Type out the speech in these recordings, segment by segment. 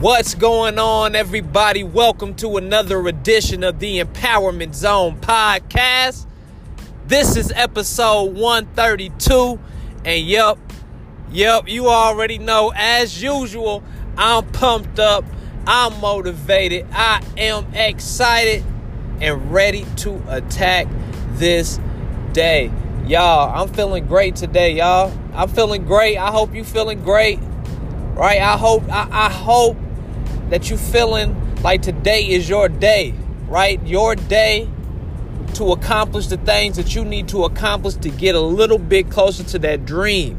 What's going on, everybody? Welcome to another edition of the Empowerment Zone podcast. This is episode 132, and yep, yep, you already know, as usual, I'm pumped up, I'm motivated, I am excited, and ready to attack this day. Y'all, I'm feeling great today, y'all. I'm feeling great. I hope you feeling great. Right? I hope I, I hope that you feeling like today is your day, right? Your day to accomplish the things that you need to accomplish to get a little bit closer to that dream.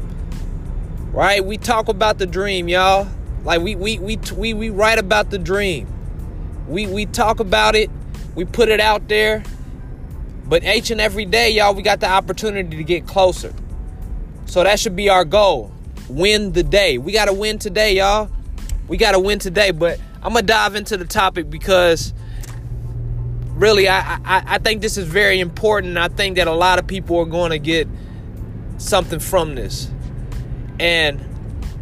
Right? We talk about the dream, y'all. Like we we we we, we write about the dream. We we talk about it. We put it out there. But each and every day, y'all, we got the opportunity to get closer. So that should be our goal. Win the day. We got to win today, y'all. We got to win today. But I'm to dive into the topic because really, I, I, I think this is very important. I think that a lot of people are going to get something from this. And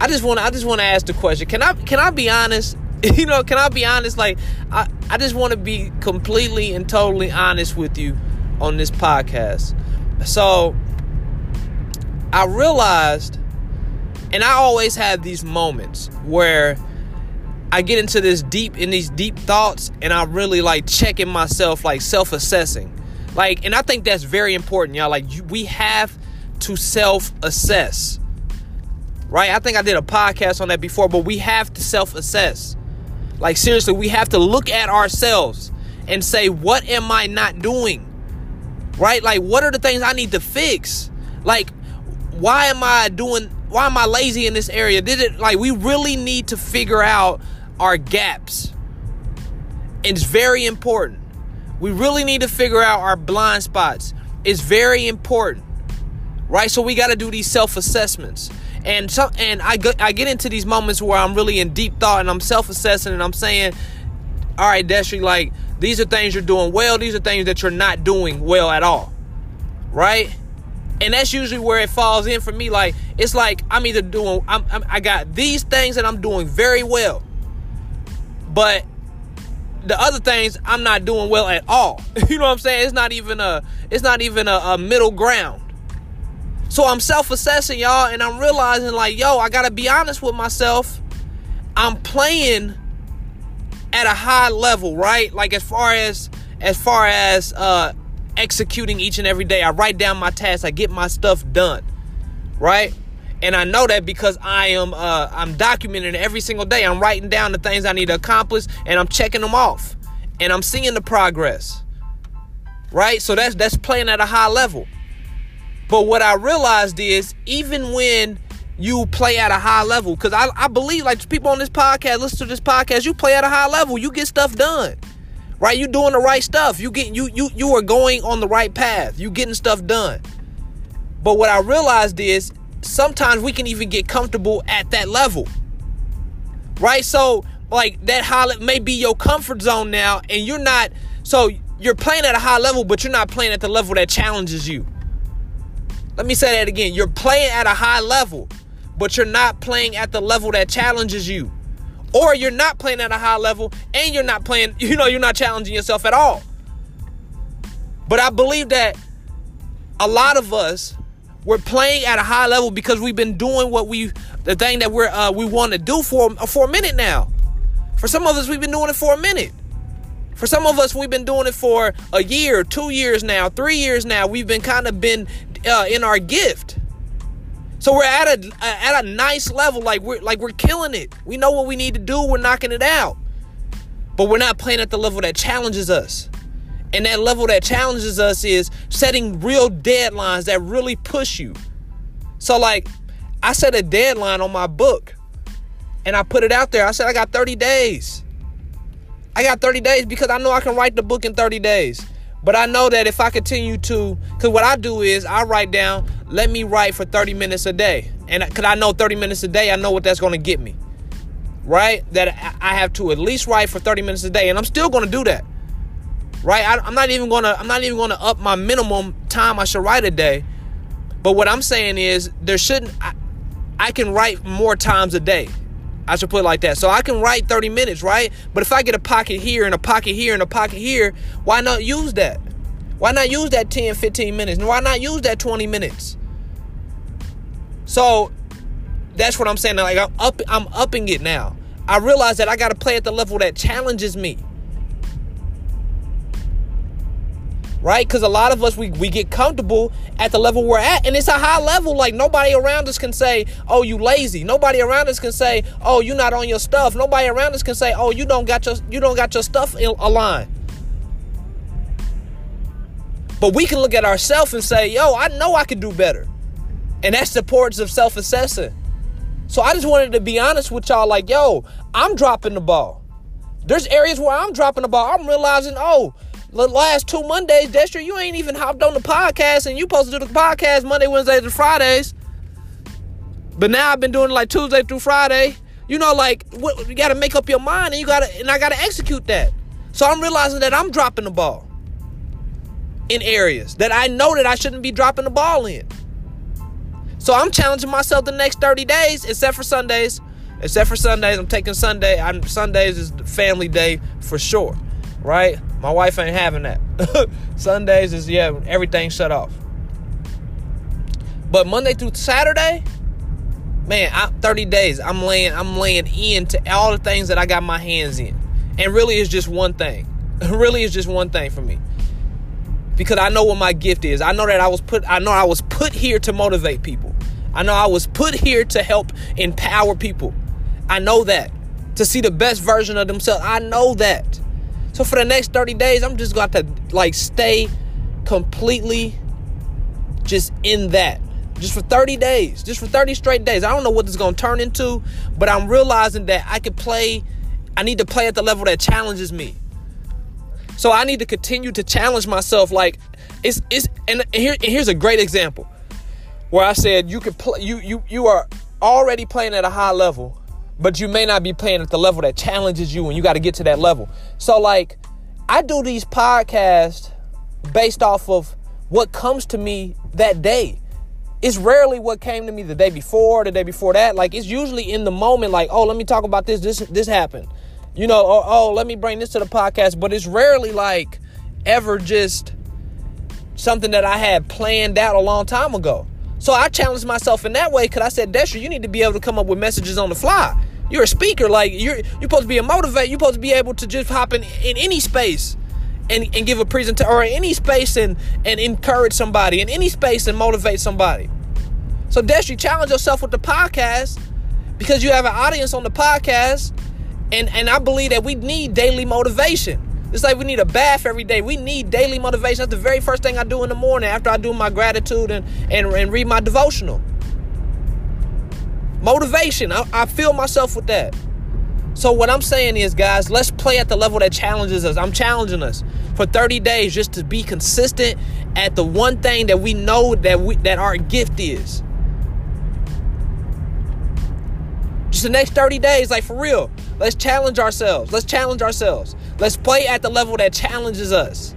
I just want I just want to ask the question. Can I can I be honest? You know, can I be honest? Like I, I just want to be completely and totally honest with you on this podcast. So I realized, and I always have these moments where I get into this deep in these deep thoughts, and I really like checking myself, like self-assessing. Like, and I think that's very important, y'all. Like, we have to self-assess, right? I think I did a podcast on that before, but we have to self-assess. Like, seriously, we have to look at ourselves and say, what am I not doing? right? Like, what are the things I need to fix? Like, why am I doing, why am I lazy in this area? Did it, like, we really need to figure out our gaps. And It's very important. We really need to figure out our blind spots. It's very important, right? So we got to do these self assessments. And so, and I get, I get into these moments where I'm really in deep thought and I'm self assessing and I'm saying, all right, Destry, like, these are things you're doing well. These are things that you're not doing well at all. Right? And that's usually where it falls in for me. Like, it's like I'm either doing, I'm, I'm, I got these things that I'm doing very well. But the other things I'm not doing well at all. you know what I'm saying? It's not even a, it's not even a, a middle ground. So I'm self-assessing, y'all, and I'm realizing like, yo, I gotta be honest with myself. I'm playing at a high level, right? Like as far as as far as uh executing each and every day. I write down my tasks, I get my stuff done. Right? And I know that because I am uh I'm documenting every single day. I'm writing down the things I need to accomplish and I'm checking them off. And I'm seeing the progress. Right? So that's that's playing at a high level. But what I realized is even when you play at a high level. Because I, I believe, like people on this podcast, listen to this podcast, you play at a high level, you get stuff done. Right? You doing the right stuff. You get you you you are going on the right path. You getting stuff done. But what I realized is sometimes we can even get comfortable at that level. Right? So like that high may be your comfort zone now, and you're not so you're playing at a high level, but you're not playing at the level that challenges you. Let me say that again. You're playing at a high level, but you're not playing at the level that challenges you. Or you're not playing at a high level and you're not playing, you know, you're not challenging yourself at all. But I believe that a lot of us we're playing at a high level because we've been doing what we the thing that we're uh, we want to do for for a minute now. For some of us we've been doing it for a minute. For some of us we've been doing it for a year, 2 years now, 3 years now. We've been kind of been uh, in our gift. So we're at a at a nice level, like we're like we're killing it. We know what we need to do. We're knocking it out, but we're not playing at the level that challenges us. And that level that challenges us is setting real deadlines that really push you. So like, I set a deadline on my book, and I put it out there. I said I got 30 days. I got 30 days because I know I can write the book in 30 days. But I know that if I continue to, because what I do is I write down, let me write for 30 minutes a day. And because I know 30 minutes a day, I know what that's going to get me. Right? That I have to at least write for 30 minutes a day. And I'm still going to do that. Right? I, am not even to, I'm not even to up my minimum time I should write a day. But what I'm saying is there shouldn't, I, I can write more times a day. I should put it like that. So I can write 30 minutes, right? But if I get a pocket here and a pocket here and a pocket here, why not use that? Why not use that 10, 15 minutes? And why not use that 20 minutes? So that's what I'm saying. Like I'm up I'm upping it now. I realize that I gotta play at the level that challenges me. Right? Because a lot of us we, we get comfortable at the level we're at, and it's a high level. Like nobody around us can say, "Oh, you lazy." Nobody around us can say, "Oh, you not on your stuff." Nobody around us can say, "Oh, you don't got your you don't got your stuff in aligned." But we can look at ourselves and say, "Yo, I know I can do better," and that's the importance of self-assessing. So I just wanted to be honest with y'all, like, "Yo, I'm dropping the ball." There's areas where I'm dropping the ball. I'm realizing, oh, the last two Mondays, Dexter, you ain't even hopped on the podcast, and you supposed to do the podcast Monday, Wednesdays, and Fridays. But now I've been doing like Tuesday through Friday. You know, like what, you got to make up your mind, and you got to, and I got to execute that. So I'm realizing that I'm dropping the ball in areas that I know that I shouldn't be dropping the ball in. So I'm challenging myself the next 30 days, except for Sundays. Except for Sundays, I'm taking Sunday. I'm Sundays is family day for sure, right? My wife ain't having that. Sundays is yeah, everything shut off. But Monday through Saturday, man, I, 30 days. I'm laying I'm laying into all the things that I got my hands in. And really it's just one thing. really is just one thing for me. Because I know what my gift is. I know that I was put I know I was put here to motivate people. I know I was put here to help empower people. I know that. To see the best version of themselves. I know that. So for the next 30 days, I'm just going to like stay completely just in that. Just for 30 days. Just for 30 straight days. I don't know what this is going to turn into, but I'm realizing that I can play I need to play at the level that challenges me. So I need to continue to challenge myself like it's it's and here and here's a great example where I said you could play you you you are already playing at a high level but you may not be playing at the level that challenges you and you got to get to that level. So like I do these podcasts based off of what comes to me that day. It's rarely what came to me the day before, the day before that. Like it's usually in the moment like, "Oh, let me talk about this this this happened." You know, or oh, let me bring this to the podcast, but it's rarely like ever just something that I had planned out a long time ago. So I challenged myself in that way because I said, Dexter, you need to be able to come up with messages on the fly. You're a speaker, like you're you're supposed to be a motivator. You're supposed to be able to just hop in in any space and, and give a presentation or in any space and and encourage somebody in any space and motivate somebody. So Destry, challenge yourself with the podcast because you have an audience on the podcast, and and I believe that we need daily motivation. It's like we need a bath every day. We need daily motivation. That's the very first thing I do in the morning after I do my gratitude and, and, and read my devotional. Motivation. I, I feel myself with that. So what I'm saying is, guys, let's play at the level that challenges us. I'm challenging us for 30 days just to be consistent at the one thing that we know that we that our gift is. Just the next 30 days, like for real. Let's challenge ourselves. Let's challenge ourselves. Let's play at the level that challenges us.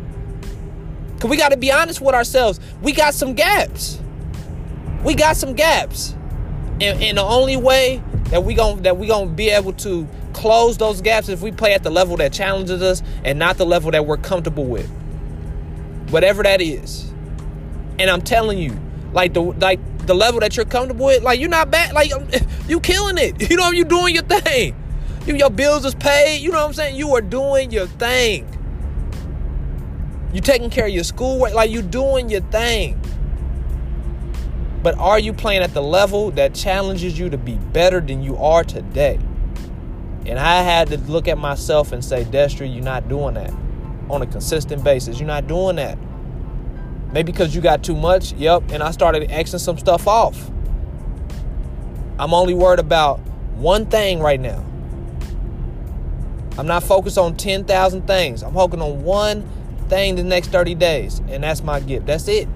Cause we got to be honest with ourselves. We got some gaps. We got some gaps, and, and the only way that we going that we gonna be able to close those gaps if we play at the level that challenges us and not the level that we're comfortable with. Whatever that is. And I'm telling you, like the like the level that you're comfortable with, like you're not bad, like um, you killing it. You know, you doing your thing. You, your bills is paid. You know what I'm saying? You are doing your thing. You taking care of your schoolwork, like you doing your thing. But are you playing at the level that challenges you to be better than you are today? And I had to look at myself and say, Destry, you're not doing that on a consistent basis. You're not doing that. Maybe because you got too much. Yep. And I started Xing some stuff off. I'm only worried about one thing right now. I'm not focused on 10,000 things. I'm focusing on one thing the next 30 days, and that's my gift. That's it.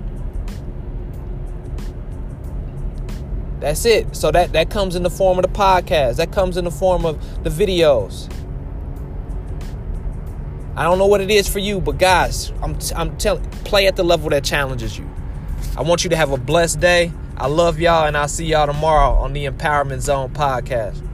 That's it. So that that comes in the form of the podcast. That comes in the form of the videos. I don't know what it is for you, but guys, I'm I'm telling play at the level that challenges you. I want you to have a blessed day. I love y'all and I'll see y'all tomorrow on the Empowerment Zone podcast.